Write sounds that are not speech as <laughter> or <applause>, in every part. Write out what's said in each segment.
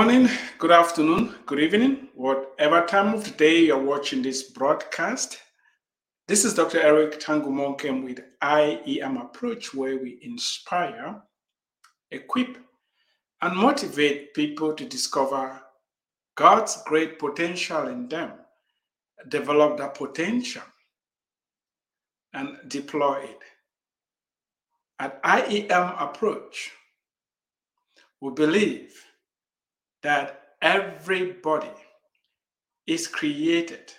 morning, good afternoon, good evening, whatever time of the day you're watching this broadcast. This is Dr. Eric Tangumonkem with IEM Approach, where we inspire, equip, and motivate people to discover God's great potential in them, develop that potential, and deploy it. At IEM Approach, we believe that everybody is created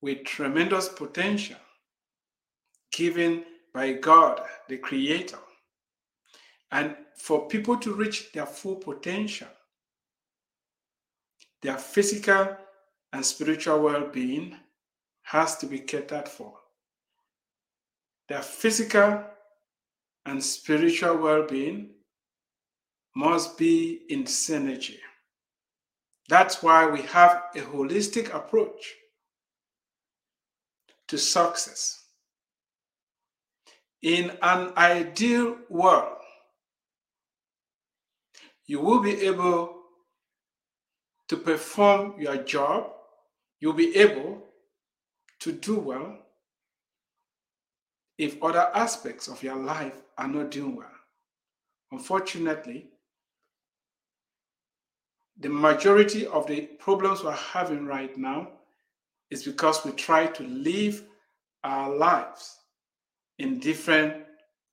with tremendous potential given by God, the Creator. And for people to reach their full potential, their physical and spiritual well being has to be catered for. Their physical and spiritual well being must be in synergy. That's why we have a holistic approach to success. In an ideal world, you will be able to perform your job, you'll be able to do well if other aspects of your life are not doing well. Unfortunately, the majority of the problems we're having right now is because we try to live our lives in different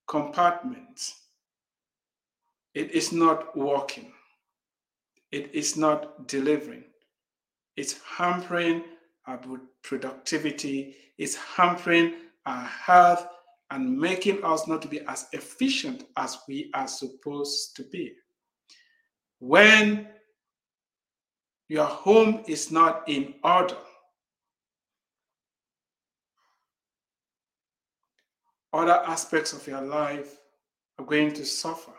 compartments. It is not working, it is not delivering, it's hampering our productivity, it's hampering our health, and making us not to be as efficient as we are supposed to be. When your home is not in order. Other aspects of your life are going to suffer,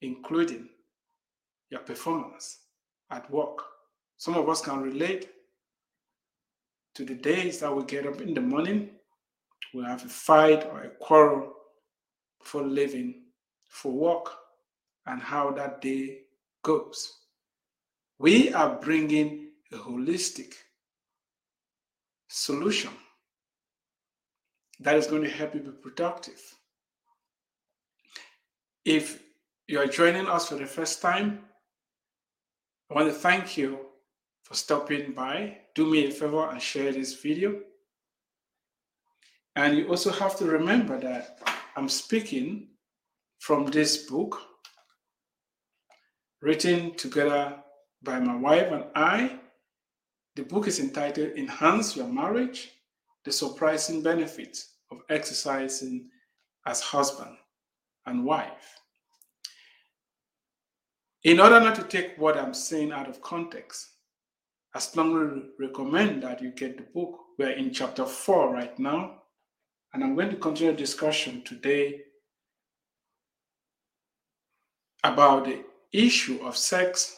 including your performance at work. Some of us can relate to the days that we get up in the morning, we have a fight or a quarrel for living, for work, and how that day goes. We are bringing a holistic solution that is going to help you be productive. If you are joining us for the first time, I want to thank you for stopping by. Do me a favor and share this video. And you also have to remember that I'm speaking from this book written together by my wife and I. The book is entitled Enhance Your Marriage The Surprising Benefits of Exercising as Husband and Wife. In order not to take what I'm saying out of context, I strongly recommend that you get the book. We're in chapter 4 right now, and I'm going to continue discussion today about the issue of sex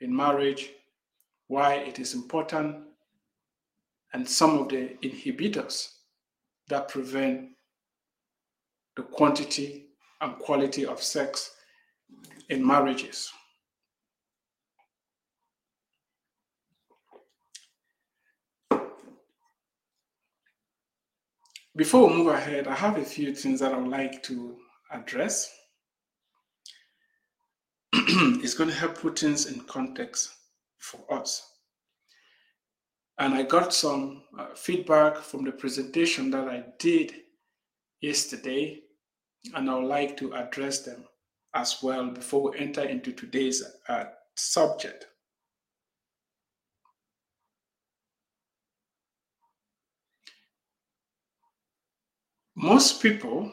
in marriage, why it is important, and some of the inhibitors that prevent the quantity and quality of sex in marriages. Before we move ahead, I have a few things that I would like to address. Is going to help put things in context for us. And I got some uh, feedback from the presentation that I did yesterday, and I would like to address them as well before we enter into today's uh, subject. Most people,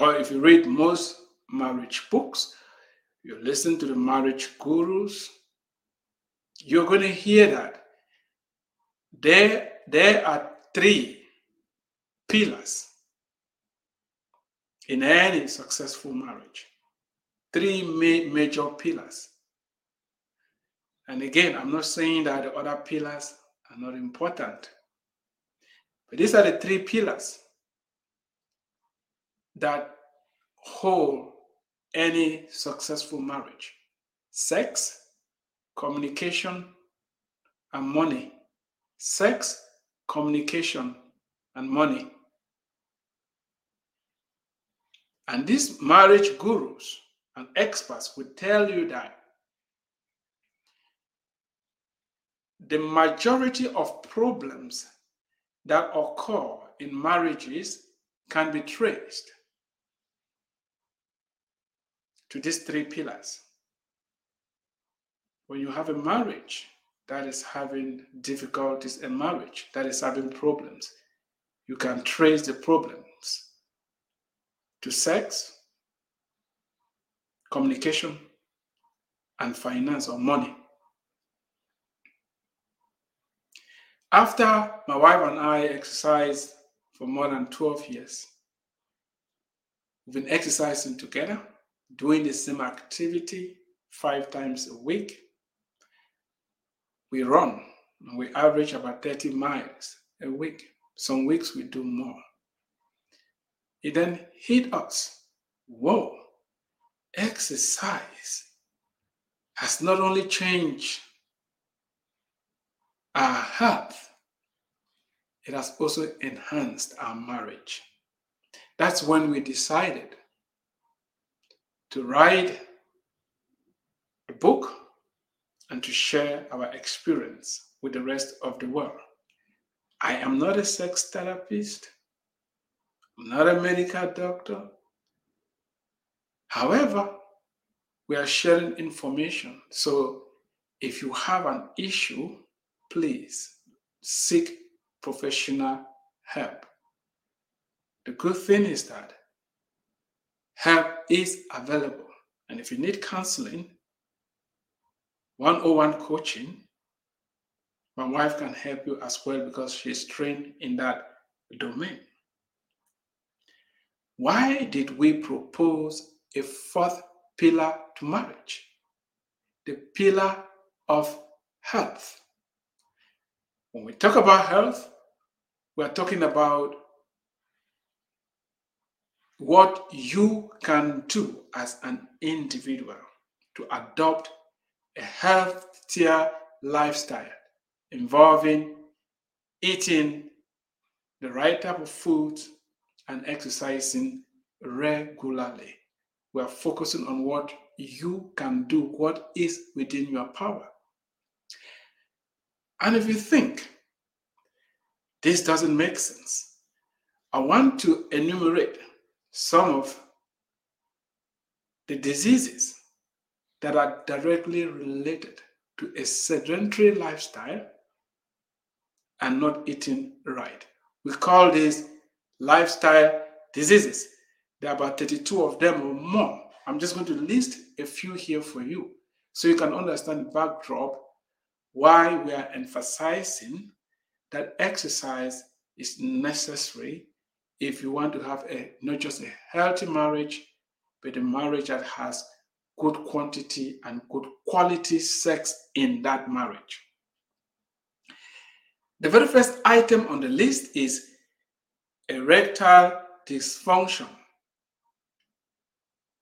or if you read most marriage books, you listen to the marriage gurus, you're going to hear that there, there are three pillars in any successful marriage. Three ma- major pillars. And again, I'm not saying that the other pillars are not important, but these are the three pillars that hold any successful marriage sex, communication, and money. Sex, communication, and money. And these marriage gurus and experts will tell you that the majority of problems that occur in marriages can be traced to these three pillars. When you have a marriage that is having difficulties, a marriage that is having problems, you can trace the problems to sex, communication, and finance or money. After my wife and I exercised for more than 12 years, we've been exercising together, doing the same activity five times a week. We run, we average about 30 miles a week. Some weeks we do more. It then hit us. Whoa, exercise has not only changed our health, it has also enhanced our marriage. That's when we decided to write a book and to share our experience with the rest of the world. I am not a sex therapist. I'm not a medical doctor. However, we are sharing information. So if you have an issue, please seek professional help. The good thing is that help is available. And if you need counseling, 101 coaching, my wife can help you as well because she's trained in that domain. Why did we propose a fourth pillar to marriage? The pillar of health. When we talk about health, we're talking about what you can do as an individual to adopt a healthier lifestyle involving eating the right type of foods and exercising regularly. We are focusing on what you can do, what is within your power. And if you think this doesn't make sense, I want to enumerate some of the diseases that are directly related to a sedentary lifestyle and not eating right. We call these lifestyle diseases. There are about 32 of them or more. I'm just going to list a few here for you so you can understand the backdrop why we are emphasizing that exercise is necessary if you want to have a not just a healthy marriage, but a marriage that has good quantity and good quality sex in that marriage. The very first item on the list is erectile dysfunction.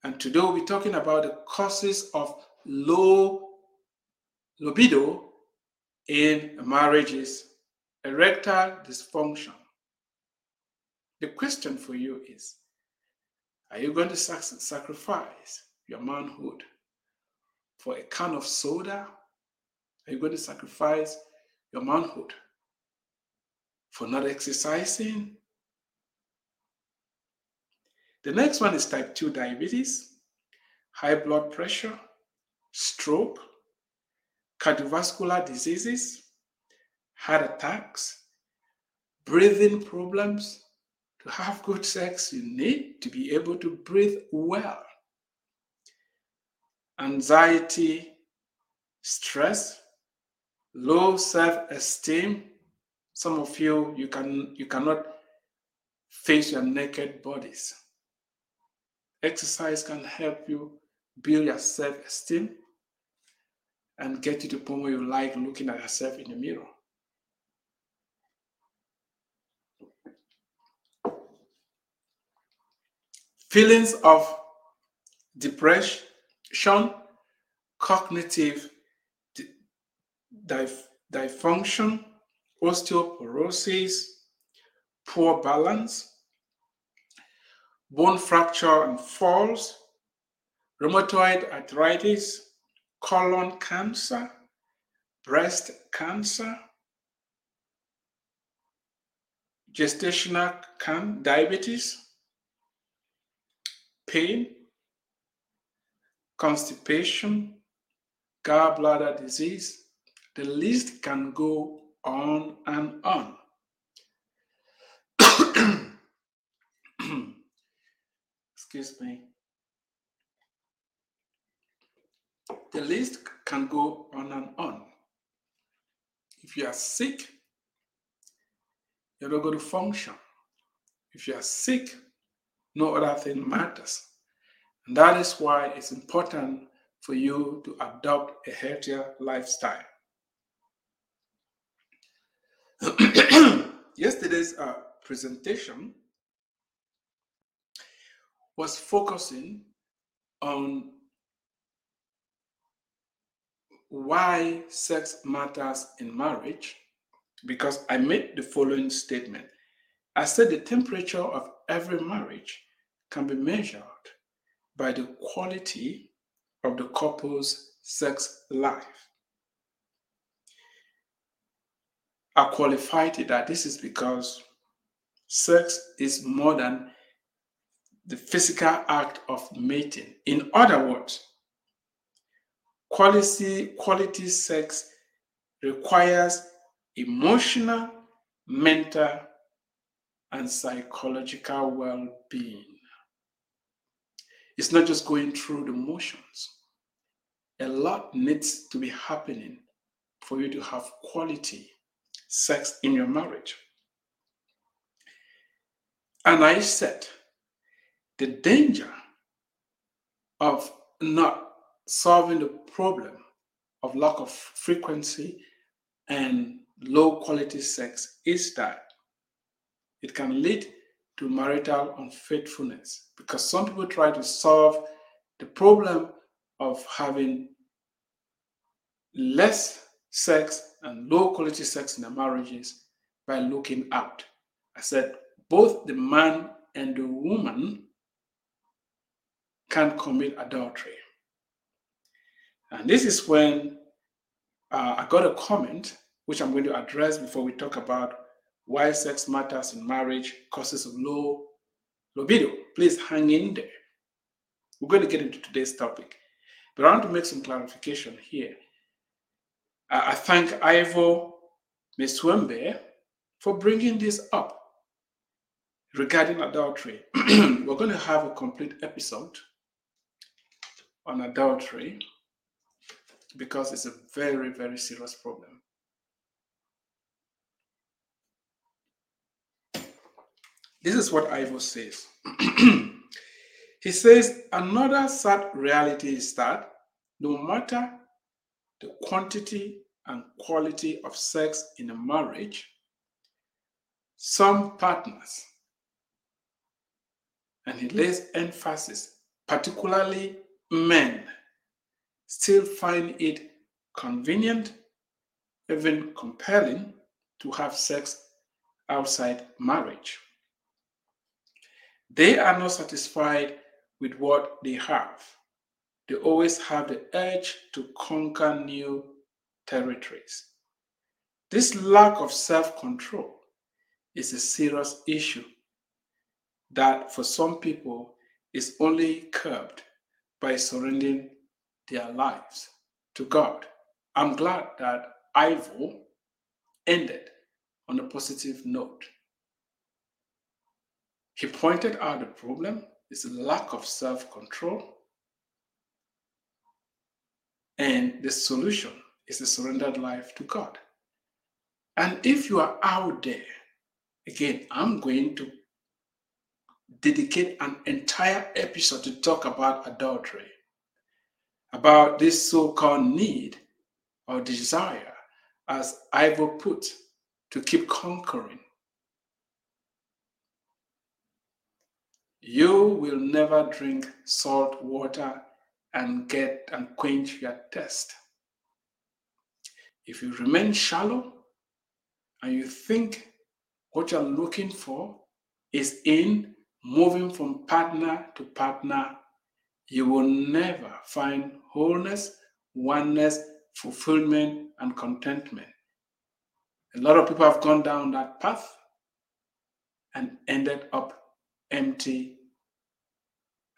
And today we'll be talking about the causes of low libido in marriages, erectile dysfunction. The question for you is Are you going to sac- sacrifice your manhood for a can of soda? Are you going to sacrifice your manhood for not exercising? The next one is type 2 diabetes, high blood pressure, stroke, cardiovascular diseases, heart attacks, breathing problems. To have good sex, you need to be able to breathe well. Anxiety, stress, low self-esteem. Some of you, you can you cannot face your naked bodies. Exercise can help you build your self esteem and get you to the point where you like looking at yourself in the mirror. Feelings of depression, cognitive dysfunction, osteoporosis, poor balance, bone fracture and falls, rheumatoid arthritis, colon cancer, breast cancer, gestational can diabetes, pain, constipation, gallbladder disease. The list can go on and on. <coughs> Excuse me. The list can go on and on. If you are sick, you're not going to function. If you are sick, no other thing matters. And that is why it's important for you to adopt a healthier lifestyle. <clears throat> Yesterday's uh, presentation was focusing on why sex matters in marriage because I made the following statement. I said the temperature of every marriage can be measured by the quality of the couple's sex life. I qualified it that this is because sex is more than the physical act of mating. In other words, quality, quality sex requires emotional, mental, and psychological well being. It's not just going through the motions. A lot needs to be happening for you to have quality sex in your marriage. And I said, the danger of not solving the problem of lack of frequency and low quality sex is that it can lead to marital unfaithfulness because some people try to solve the problem of having less sex and low quality sex in their marriages by looking out. I said both the man and the woman can commit adultery. And this is when uh, I got a comment which I'm going to address before we talk about why sex matters in marriage, causes of low libido. Please hang in there. We're going to get into today's topic. But I want to make some clarification here. I thank Ivo Meswembe for bringing this up regarding adultery. <clears throat> We're going to have a complete episode on adultery because it's a very, very serious problem. This is what Ivo says. <clears throat> he says, another sad reality is that no matter the quantity and quality of sex in a marriage, some partners, and he lays emphasis, particularly men, still find it convenient, even compelling, to have sex outside marriage. They are not satisfied with what they have. They always have the urge to conquer new territories. This lack of self control is a serious issue that for some people is only curbed by surrendering their lives to God. I'm glad that Ivo ended on a positive note. He pointed out the problem is a lack of self control, and the solution is a surrendered life to God. And if you are out there, again, I'm going to dedicate an entire episode to talk about adultery, about this so called need or desire, as Ivo put, to keep conquering You will never drink salt water and get and quench your thirst. If you remain shallow and you think what you're looking for is in moving from partner to partner, you will never find wholeness, oneness, fulfillment, and contentment. A lot of people have gone down that path and ended up empty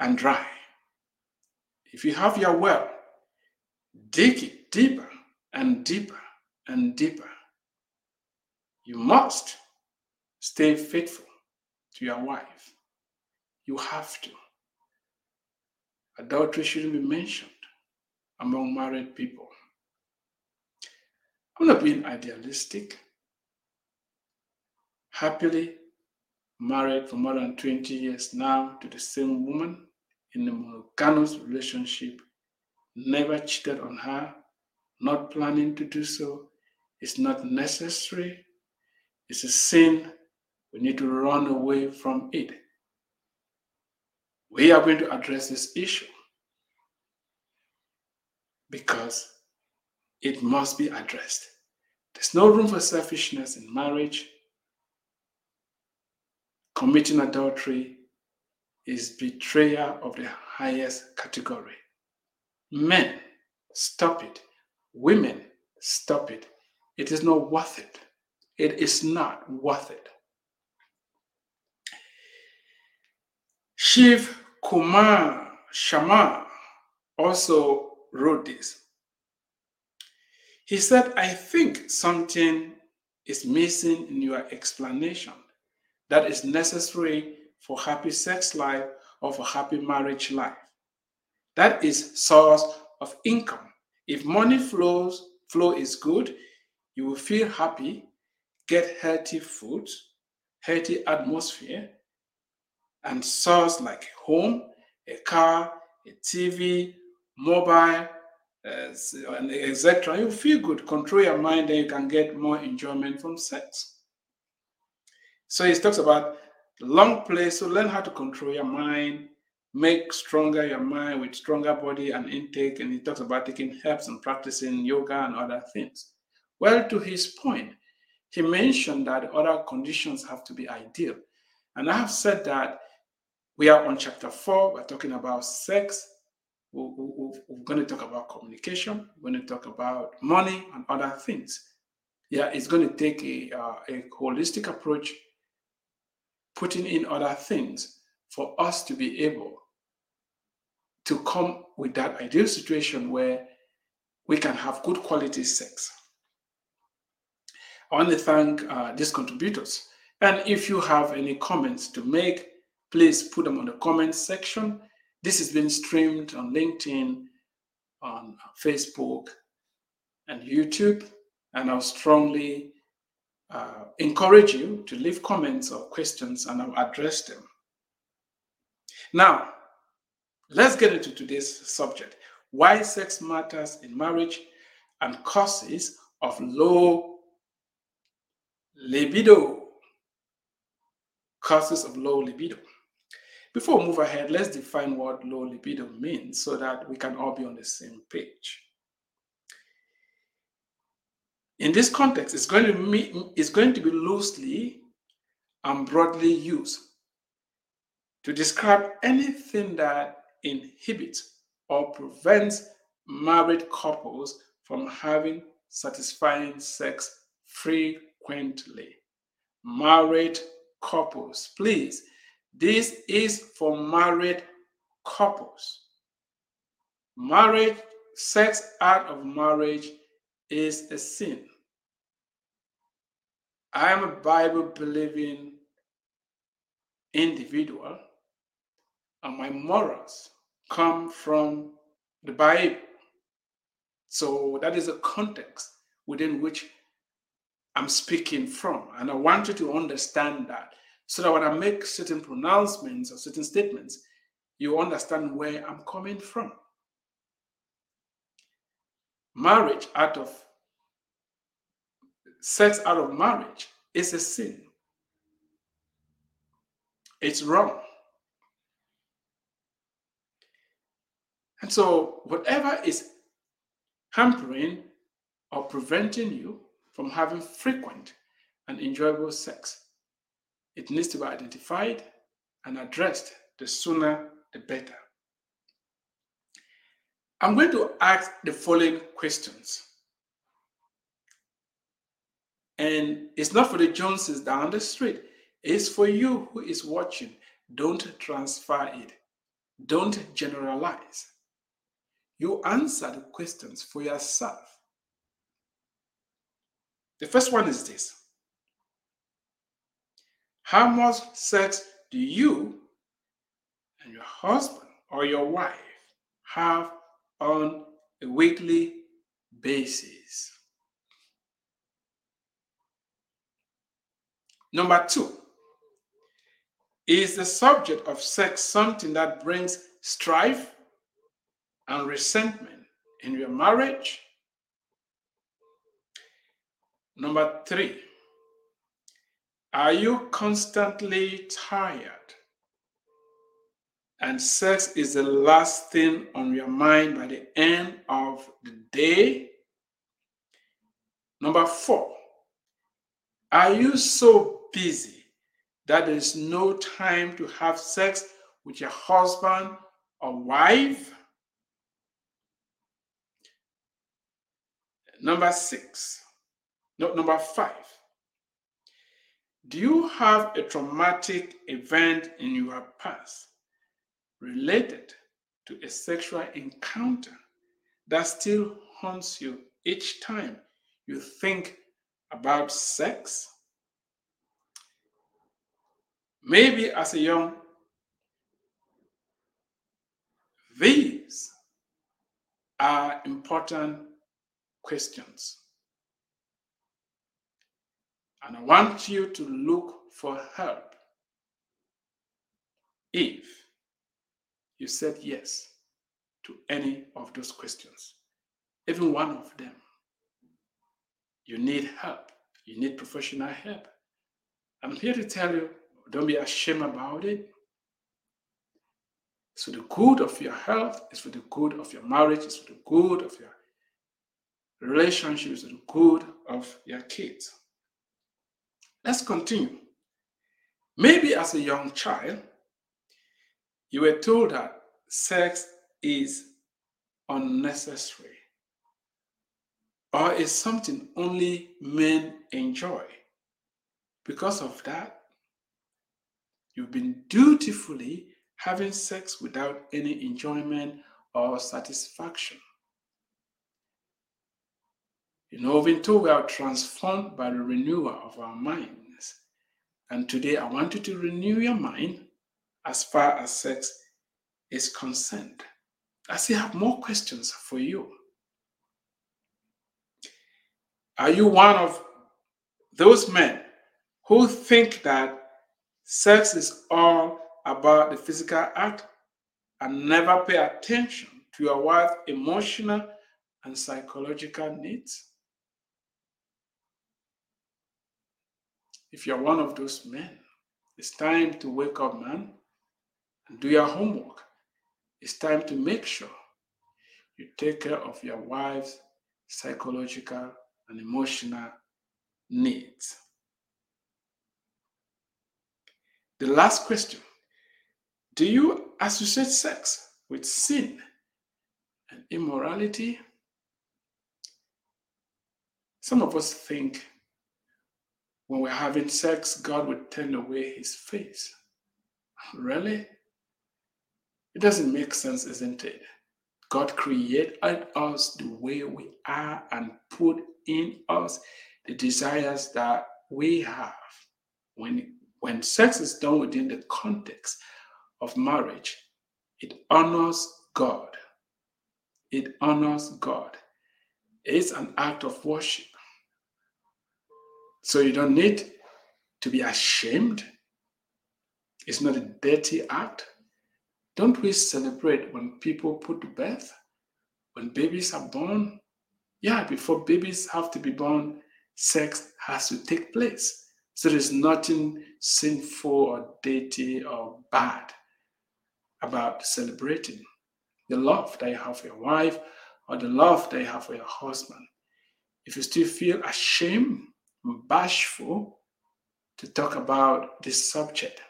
and dry. If you have your well, dig it deeper and deeper and deeper. You must stay faithful to your wife. You have to. Adultery shouldn't be mentioned among married people. I'm not being idealistic. Happily married for more than 20 years now to the same woman in a monogamous relationship, never cheated on her, not planning to do so. It's not necessary. It's a sin. We need to run away from it. We are going to address this issue because it must be addressed. There's no room for selfishness in marriage. Committing adultery is betrayal of the highest category. Men, stop it. Women, stop it. It is not worth it. It is not worth it. Shiv Kumar Sharma also wrote this. He said, I think something is missing in your explanation that is necessary for happy sex life or for happy marriage life. That is source of income. If money flows, flow is good, you will feel happy, get healthy food, healthy atmosphere, and source like a home, a car, a TV, mobile, uh, and etc. You feel good, control your mind, then you can get more enjoyment from sex. So he talks about long play. So learn how to control your mind, make stronger your mind with stronger body and intake. And he talks about taking herbs and practicing yoga and other things. Well, to his point, he mentioned that other conditions have to be ideal. And I have said that we are on chapter four, we're talking about sex. We're, going to talk about communication. We're going to talk about money and other things. Yeah, it's going to take a, uh, a holistic approach putting in other things for us to be able to come with that ideal situation where we can have good quality sex. I want to thank uh, these contributors. And if you have any comments to make, please put them on the comments section. This has been streamed on LinkedIn, on Facebook, and YouTube. And I'll strongly uh, encourage you to leave comments or questions and I'll address them. Now, let's get into today's subject why sex matters in marriage and causes of low libido. Causes of low libido. Before we move ahead, let's define what low libido means so that we can all be on the same page in this context, it's going to mean, it's going to be loosely and broadly used to describe anything that inhibits or prevents married couples from having satisfying sex frequently. Married couples, please. This is for married couples. Marriage, sex out of marriage is a sin. I am a Bible believing individual, and my morals come from the Bible. So that is a context within which I'm speaking from. And I want you to understand that so that when I make certain pronouncements or certain statements, you understand where I'm coming from marriage out of sex out of marriage is a sin. It's wrong. And so, whatever is hampering or preventing you from having frequent and enjoyable sex, it needs to be identified and addressed. The sooner, the better. I'm going to ask the following questions. And it's not for the Joneses down the street, it's for you who is watching. Don't transfer it, don't generalize. You answer the questions for yourself. The first one is this How much sex do you and your husband or your wife have on a weekly basis. Number two, is the subject of sex something that brings strife and resentment in your marriage? Number three, are you constantly tired and sex is the last thing on your mind by the end of the day. Number four, are you so busy that there's no time to have sex with your husband or wife? Number six, no, number five, do you have a traumatic event in your past related to a sexual encounter that still haunts you each time you think about sex? Maybe as a young, these are important questions. And I want you to look for help if you said yes to any of those questions, even one of them, you need help. You need professional help. I'm here to tell you don't be ashamed about it. For the good of your health, it's for the good of your marriage, it's for the good of your relationships, the good of your kids. Let's continue. Maybe as a young child, you were told that sex is unnecessary or is something only men enjoy. Because of that, you've been dutifully having sex without any enjoyment or satisfaction. You know, been told we are transformed by the renewal of our minds. And today I want you to renew your mind as far as sex is concerned. I still have more questions for you. Are you one of those men who think that sex is all about the physical act and never pay attention to your wife's emotional and psychological needs? If you're one of those men, it's time to wake up, man do your homework. It's time to make sure you take care of your wife's psychological and emotional needs. The last question Do you associate sex with sin and immorality? Some of us think when we're having sex, God would turn away his face. <laughs> Really? It doesn't make sense, isn't it? God created us the way we are and put in us the desires that we have. When, when sex is done within the context of marriage, it honors God. It honors God. It's an act of worship. So you don't need to be ashamed. It's not a dirty act. Don't we celebrate when people put to birth? When babies are born? Yeah, before babies have to be born, sex has to take place. So there's nothing sinful or dirty or bad about celebrating. the love that you have for your wife or the love that you have for your husband. If you still feel ashamed, and bashful to talk about this subject,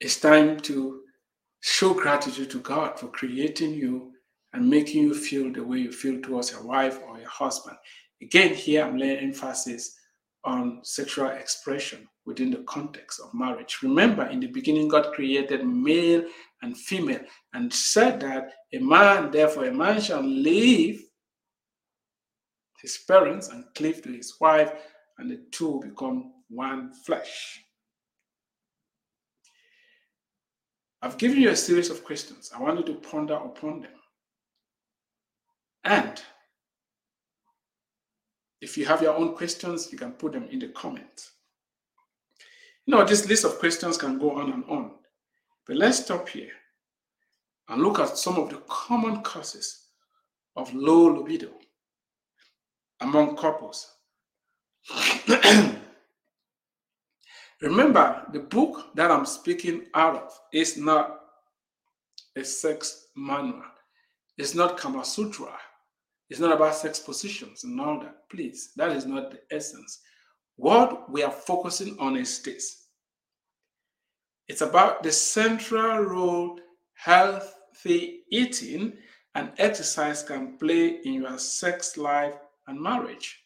it's time to show gratitude to God for creating you and making you feel the way you feel towards your wife or your husband. Again, here I'm laying emphasis on sexual expression within the context of marriage. Remember, in the beginning, God created male and female and said that a man, therefore, a man shall leave his parents and cleave to his wife, and the two become one flesh. I've given you a series of questions. I want you to ponder upon them. And if you have your own questions, you can put them in the comments. You know, this list of questions can go on and on. But let's stop here and look at some of the common causes of low libido among couples. <clears throat> Remember, the book that I'm speaking out of is not a sex manual. It's not Kama Sutra. It's not about sex positions and all that. Please, that is not the essence. What we are focusing on is this it's about the central role healthy eating and exercise can play in your sex life and marriage.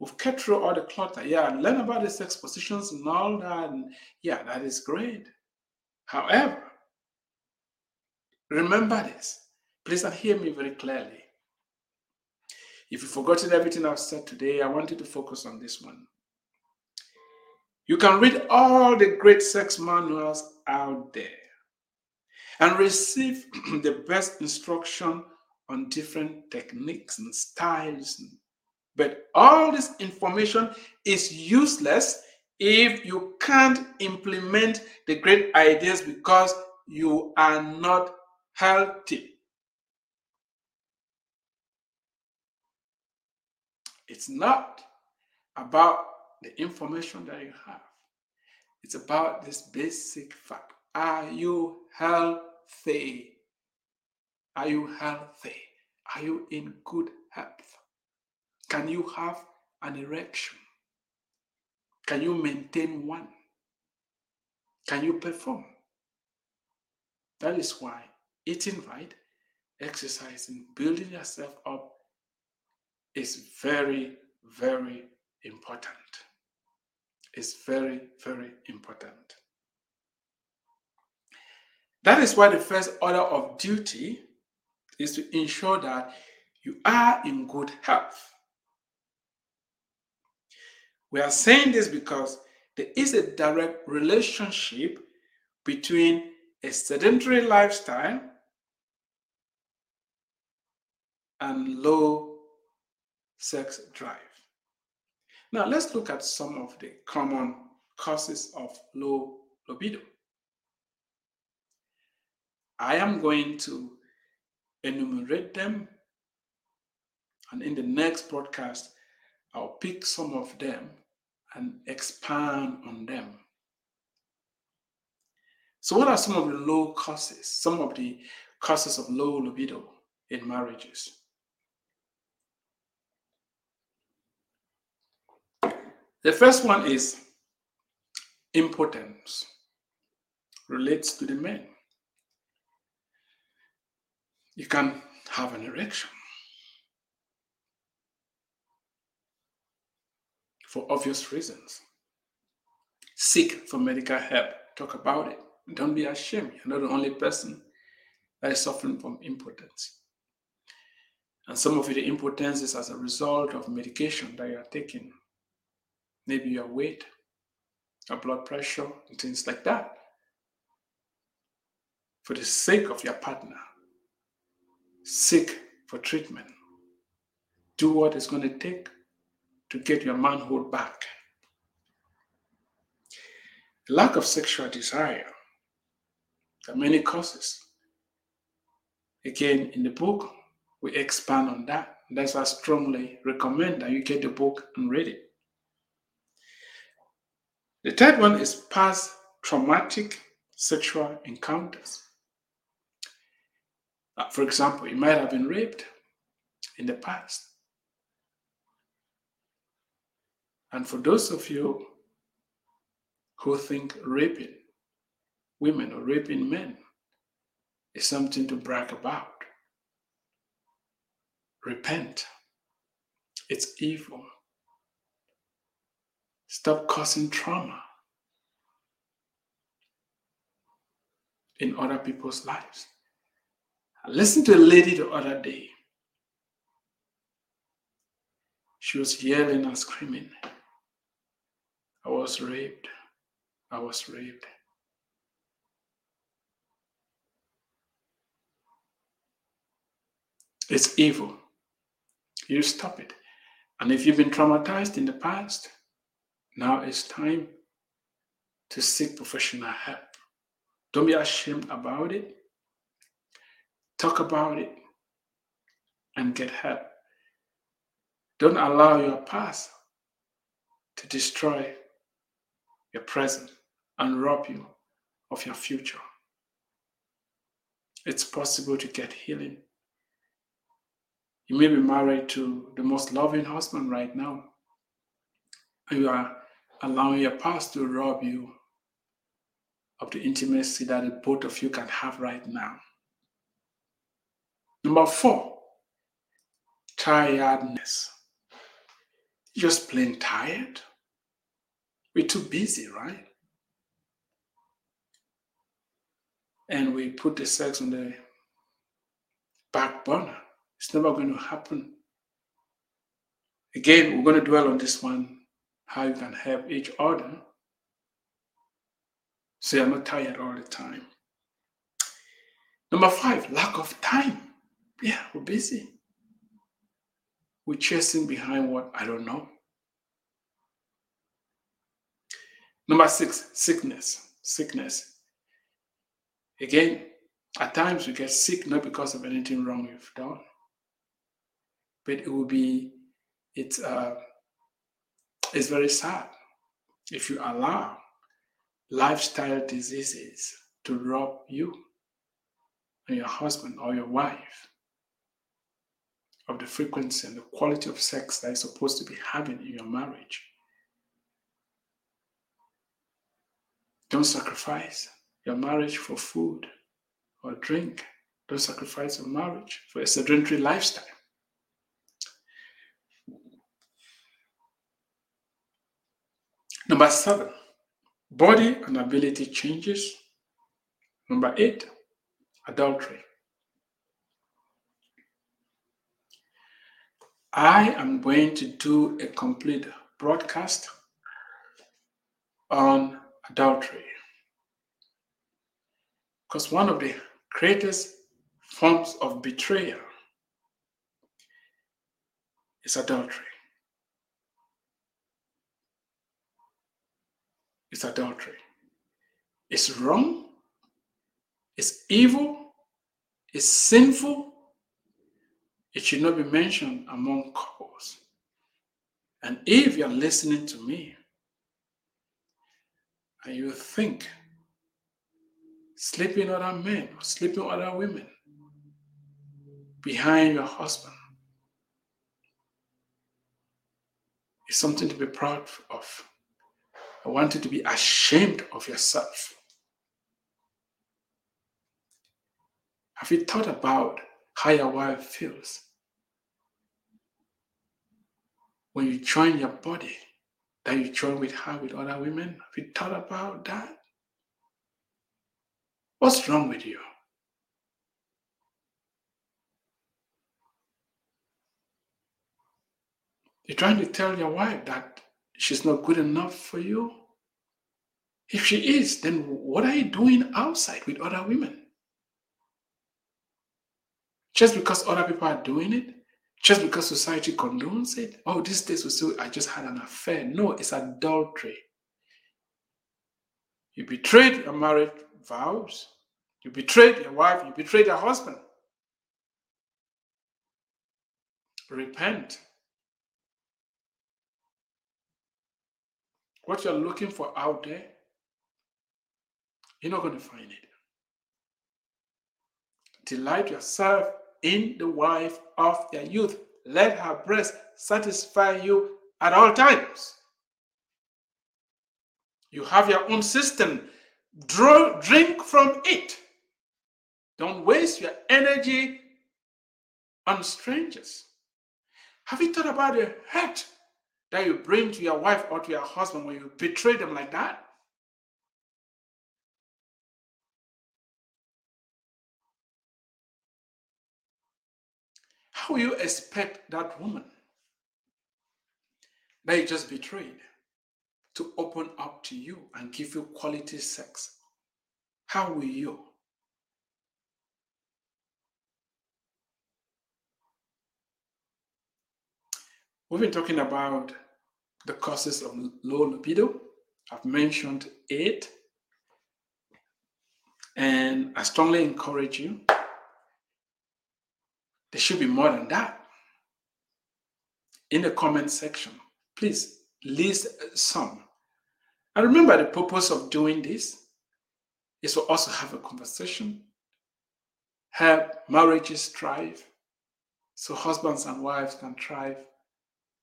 We've cut through all the clutter. Yeah, learn about these expositions and all that. And yeah, that is great. However, remember this. Please and hear me very clearly. If you've forgotten everything I've said today, I want you to focus on this one. You can read all the great sex manuals out there and receive <clears throat> the best instruction on different techniques and styles. But all this information is useless if you can't implement the great ideas because you are not healthy. It's not about the information that you have. It's about this basic fact. Are you healthy? Are you healthy? Are you in good health? Can you have an erection? Can you maintain one? Can you perform? That is why eating right, exercising, building yourself up is very, very important. It's very, very important. That is why the first order of duty is to ensure that you are in good health. We are saying this because there is a direct relationship between a sedentary lifestyle and low sex drive. Now, let's look at some of the common causes of low libido. I am going to enumerate them, and in the next broadcast, I'll pick some of them and expand on them. So, what are some of the low causes, some of the causes of low libido in marriages? The first one is impotence, relates to the men. You can have an erection for obvious reasons. Seek for medical help. Talk about it. Don't be ashamed. You're not the only person that is suffering from impotence. And some of the impotence is as a result of medication that you are taking maybe your weight, your blood pressure, and things like that. For the sake of your partner, seek for treatment. Do what it's going to take to get your manhood back. lack of sexual desire. There are many causes. Again, in the book, we expand on that. That's why I strongly recommend that you get the book and read it. The third one is past traumatic sexual encounters. Uh, for example, you might have been raped in the past. And for those of you who think raping women or raping men is something to brag about, repent. It's evil. Stop causing trauma in other people's lives. I listened to a lady the other day. She was yelling and screaming. I was raped. I was raped. It's evil. You stop it. And if you've been traumatized in the past, now it's time to seek professional help. Don't be ashamed about it. Talk about it and get help. Don't allow your past to destroy your present and rob you of your future. It's possible to get healing. You may be married to the most loving husband right now, and you are allowing your past to rob you of the intimacy that both of you can have right now. Number four, tiredness. Just plain tired. We're too busy, right? And we put the sex on the back burner. It's never going to happen. Again, we're going to dwell on this one how you can help each other so you're not tired all the time. Number five, lack of time. Yeah, we're busy. We're chasing behind what I don't know. Number six, sickness. Sickness. Again, at times we get sick not because of anything wrong you've done, but it will be it's uh, it's very sad if you allow lifestyle diseases to rob you and your husband or your wife of the frequency and the quality of sex that you're supposed to be having in your marriage. Don't sacrifice your marriage for food or drink. Don't sacrifice your marriage for a sedentary lifestyle. Number seven, body and ability changes. Number eight, adultery. I am going to do a complete broadcast on adultery. Because one of the greatest forms of betrayal is adultery. It's adultery. It's wrong. It's evil. It's sinful. It should not be mentioned among couples. And if you're listening to me, and you think sleeping other men or sleeping other women behind your husband is something to be proud of. I want you to be ashamed of yourself. Have you thought about how your wife feels when you join your body that you join with her with other women? Have you thought about that? What's wrong with you? You're trying to tell your wife that she's not good enough for you? If she is, then what are you doing outside with other women? Just because other people are doing it? Just because society condones it? Oh, these days we say, I just had an affair. No, it's adultery. You betrayed your marriage vows. You betrayed your wife. You betrayed your husband. Repent. What you're looking for out there, you're not going to find it. Delight yourself in the wife of their youth. Let her breast satisfy you at all times. You have your own system. Draw, drink from it. Don't waste your energy on strangers. Have you thought about the hurt that you bring to your wife or to your husband when you betray them like that? How you expect that woman that you just betrayed to open up to you and give you quality sex? How will you? We've been talking about the causes of low libido. I've mentioned eight. And I strongly encourage you, there should be more than that. In the comment section, please list some. And remember, the purpose of doing this is to also have a conversation, help marriages thrive, so husbands and wives can thrive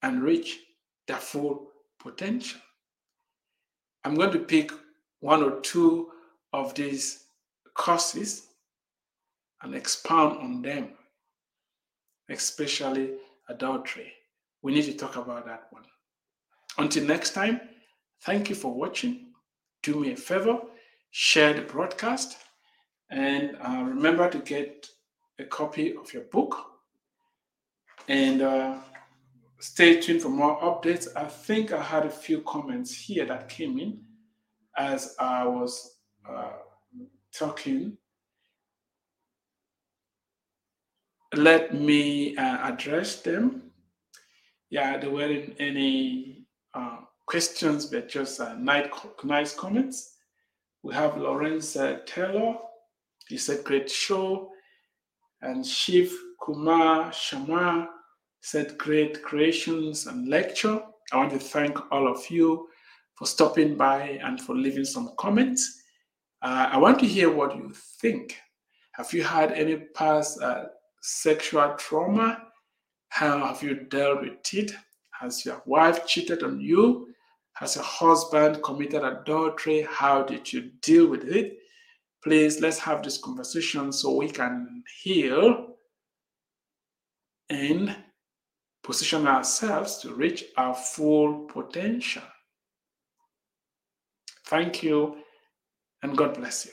and reach their full potential. I'm going to pick one or two of these courses and expound on them, especially adultery. We need to talk about that one. Until next time, thank you for watching. Do me a favor, share the broadcast, and uh, remember to get a copy of your book. And uh, stay tuned for more updates. I think I had a few comments here that came in as I was uh, talking. Let me uh, address them. Yeah, there weren't any uh, questions, but just uh, nice comments. We have Lawrence uh, Taylor. He said, great show. And Shiv Kumar Sharma said great creations and lecture. I want to thank all of you for stopping by and for leaving some comments. Uh, I want to hear what you think. Have you had any past uh, sexual trauma? How have you dealt with it? Has your wife cheated on you? Has your husband committed adultery? How did you deal with it? Please, let's have this conversation so we can heal and position ourselves to reach our full potential. Thank you, and God bless you.